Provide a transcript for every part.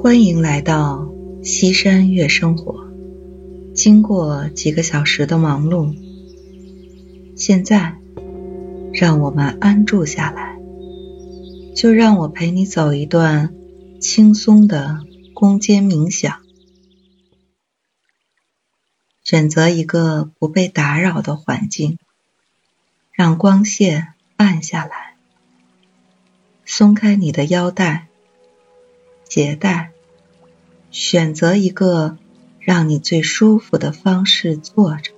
欢迎来到西山月生活。经过几个小时的忙碌，现在让我们安住下来，就让我陪你走一段轻松的宫间冥想。选择一个不被打扰的环境，让光线暗下来，松开你的腰带。携带，选择一个让你最舒服的方式坐着，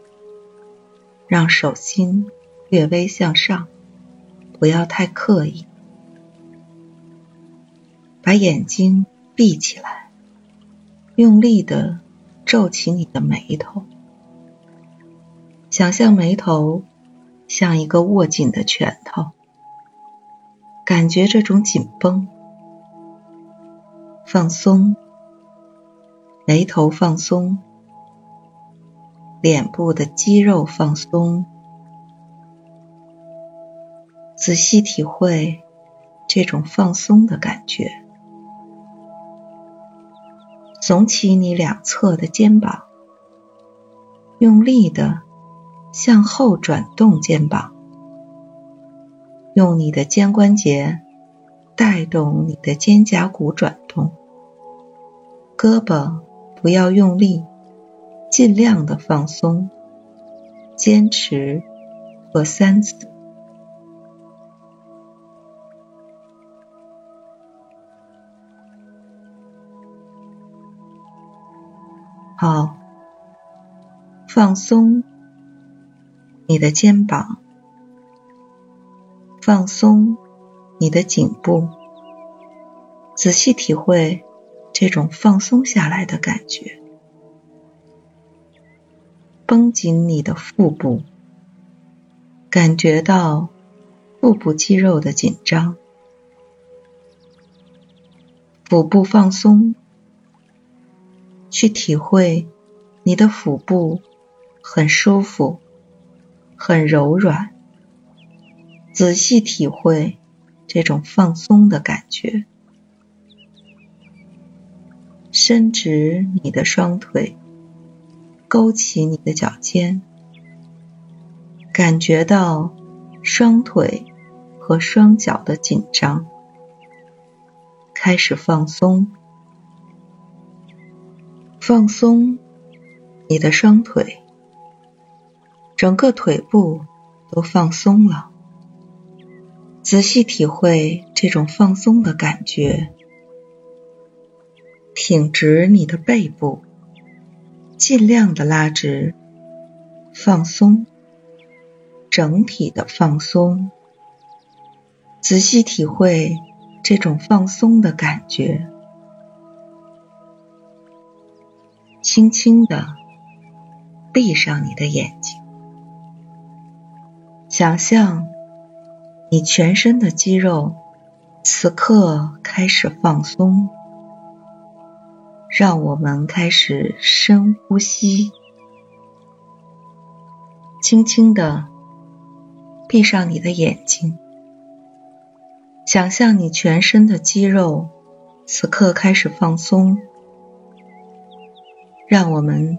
让手心略微向上，不要太刻意。把眼睛闭起来，用力的皱起你的眉头，想象眉头像一个握紧的拳头，感觉这种紧绷。放松，眉头放松，脸部的肌肉放松，仔细体会这种放松的感觉。耸起你两侧的肩膀，用力的向后转动肩膀，用你的肩关节带动你的肩胛骨转。胳膊不要用力，尽量的放松，坚持做三次。好，放松你的肩膀，放松你的颈部，仔细体会。这种放松下来的感觉，绷紧你的腹部，感觉到腹部肌肉的紧张，腹部放松，去体会你的腹部很舒服，很柔软，仔细体会这种放松的感觉。伸直你的双腿，勾起你的脚尖，感觉到双腿和双脚的紧张，开始放松，放松你的双腿，整个腿部都放松了，仔细体会这种放松的感觉。挺直你的背部，尽量的拉直，放松，整体的放松，仔细体会这种放松的感觉。轻轻的闭上你的眼睛，想象你全身的肌肉此刻开始放松。让我们开始深呼吸，轻轻的闭上你的眼睛，想象你全身的肌肉此刻开始放松。让我们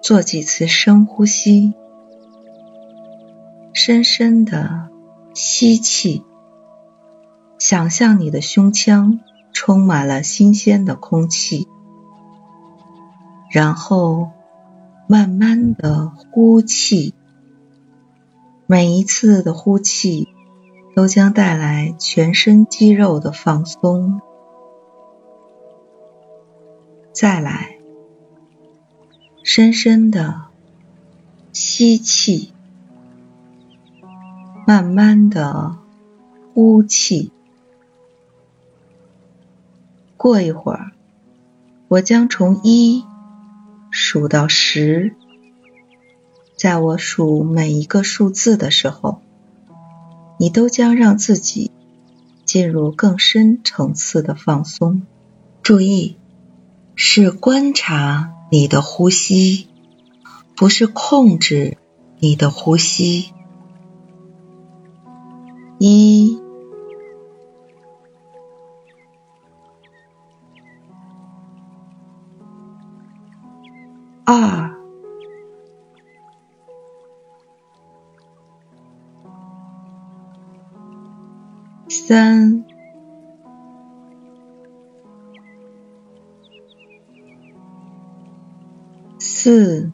做几次深呼吸，深深的吸气，想象你的胸腔充满了新鲜的空气。然后慢慢的呼气，每一次的呼气都将带来全身肌肉的放松。再来，深深的吸气，慢慢的呼气。过一会儿，我将从一。数到十，在我数每一个数字的时候，你都将让自己进入更深层次的放松。注意，是观察你的呼吸，不是控制你的呼吸。一、二三。四。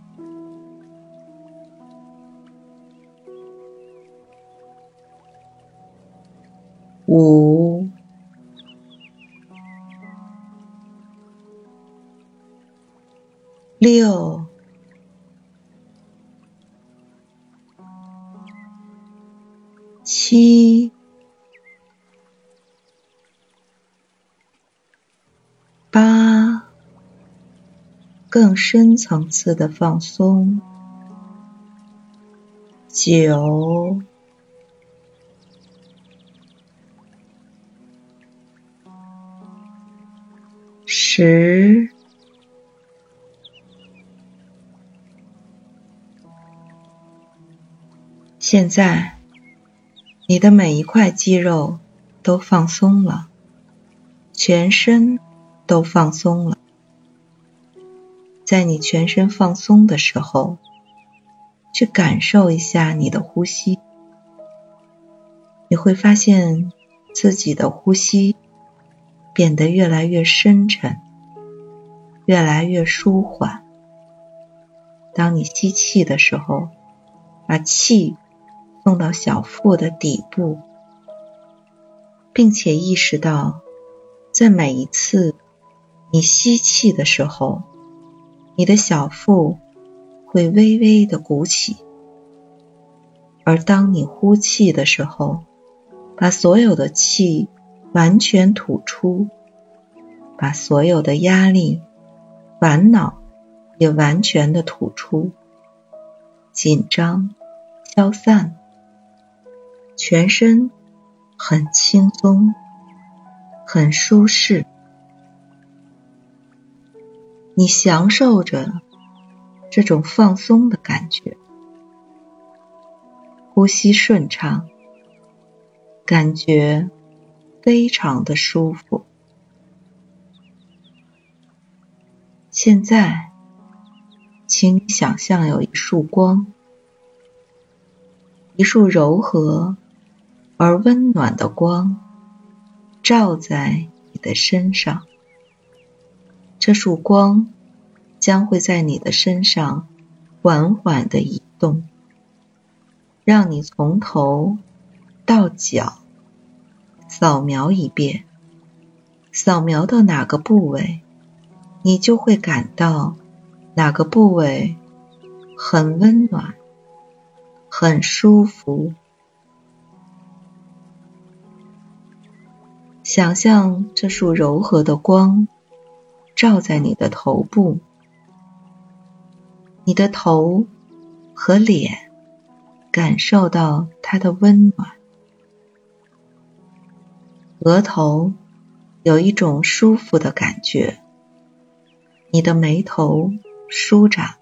五。六。七、八，更深层次的放松。九、十、现在。你的每一块肌肉都放松了，全身都放松了。在你全身放松的时候，去感受一下你的呼吸，你会发现自己的呼吸变得越来越深沉，越来越舒缓。当你吸气的时候，把气。送到小腹的底部，并且意识到，在每一次你吸气的时候，你的小腹会微微的鼓起；而当你呼气的时候，把所有的气完全吐出，把所有的压力、烦恼也完全的吐出，紧张消散。全身很轻松，很舒适，你享受着这种放松的感觉，呼吸顺畅，感觉非常的舒服。现在，请你想象有一束光，一束柔和。而温暖的光照在你的身上，这束光将会在你的身上缓缓的移动，让你从头到脚扫描一遍，扫描到哪个部位，你就会感到哪个部位很温暖、很舒服。想象这束柔和的光照在你的头部，你的头和脸感受到它的温暖，额头有一种舒服的感觉，你的眉头舒展，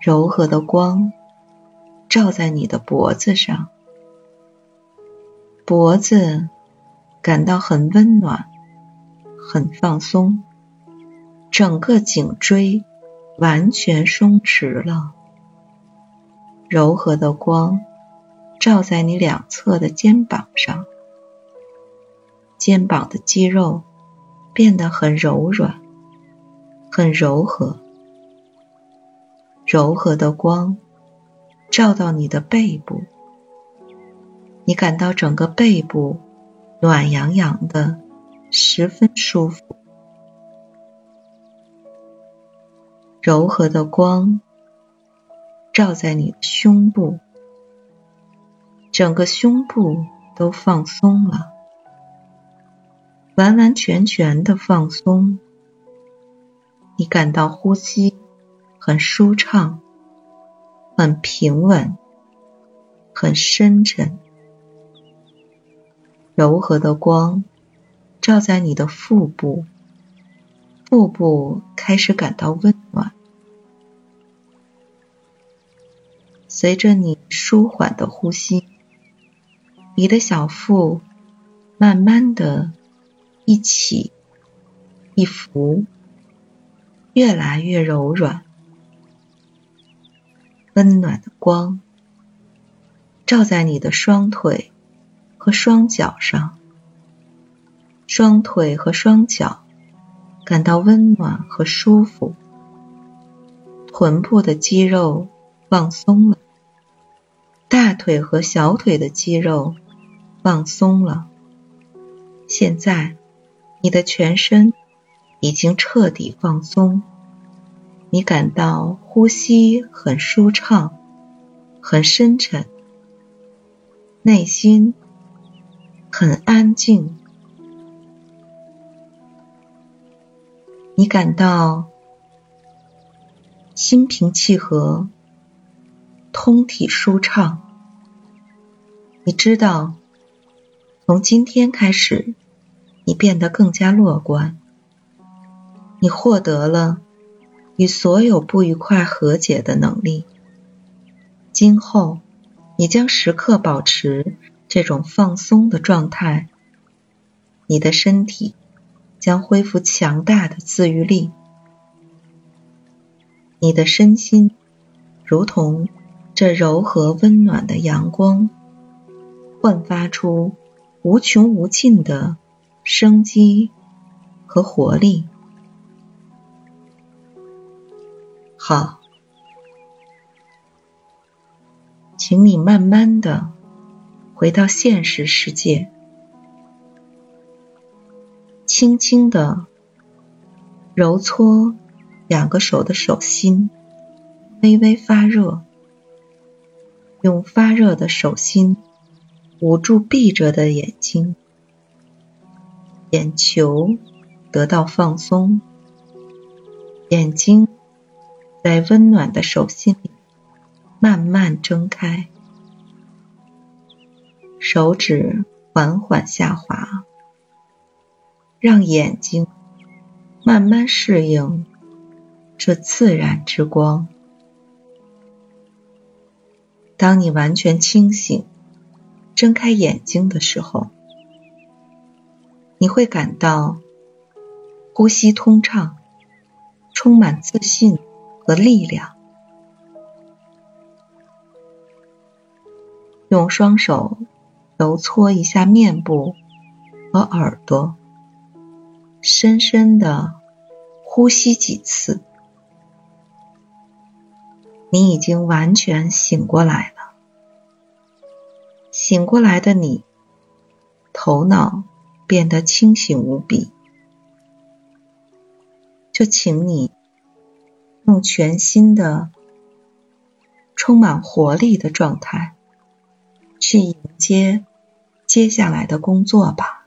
柔和的光照在你的脖子上。脖子感到很温暖，很放松，整个颈椎完全松弛了。柔和的光照在你两侧的肩膀上，肩膀的肌肉变得很柔软，很柔和。柔和的光照到你的背部。你感到整个背部暖洋洋的，十分舒服。柔和的光照在你的胸部，整个胸部都放松了，完完全全的放松。你感到呼吸很舒畅，很平稳，很深沉。柔和的光照在你的腹部，腹部开始感到温暖。随着你舒缓的呼吸，你的小腹慢慢的一起一伏，越来越柔软。温暖的光照在你的双腿。和双脚上，双腿和双脚感到温暖和舒服，臀部的肌肉放松了，大腿和小腿的肌肉放松了。现在，你的全身已经彻底放松，你感到呼吸很舒畅，很深沉，内心很安静，你感到心平气和，通体舒畅。你知道，从今天开始。你变得更加乐观，你获得了与所有不愉快和解的能力。今后，你将时刻保持这种放松的状态，你的身体将恢复强大的自愈力，你的身心如同这柔和温暖的阳光，焕发出无穷无尽的。生机和活力。好，请你慢慢的回到现实世界，轻轻的揉搓两个手的手心，微微发热，用发热的手心捂住闭着的眼睛。眼球得到放松，眼睛在温暖的手心里慢慢睁开，手指缓缓下滑，让眼睛慢慢适应这自然之光。当你完全清醒，睁开眼睛的时候。你会感到呼吸通畅，充满自信和力量。用双手揉搓一下面部和耳朵，深深的呼吸几次。你已经完全醒过来了。醒过来的你，头脑。变得清醒无比，就请你用全新的、充满活力的状态去迎接接下来的工作吧。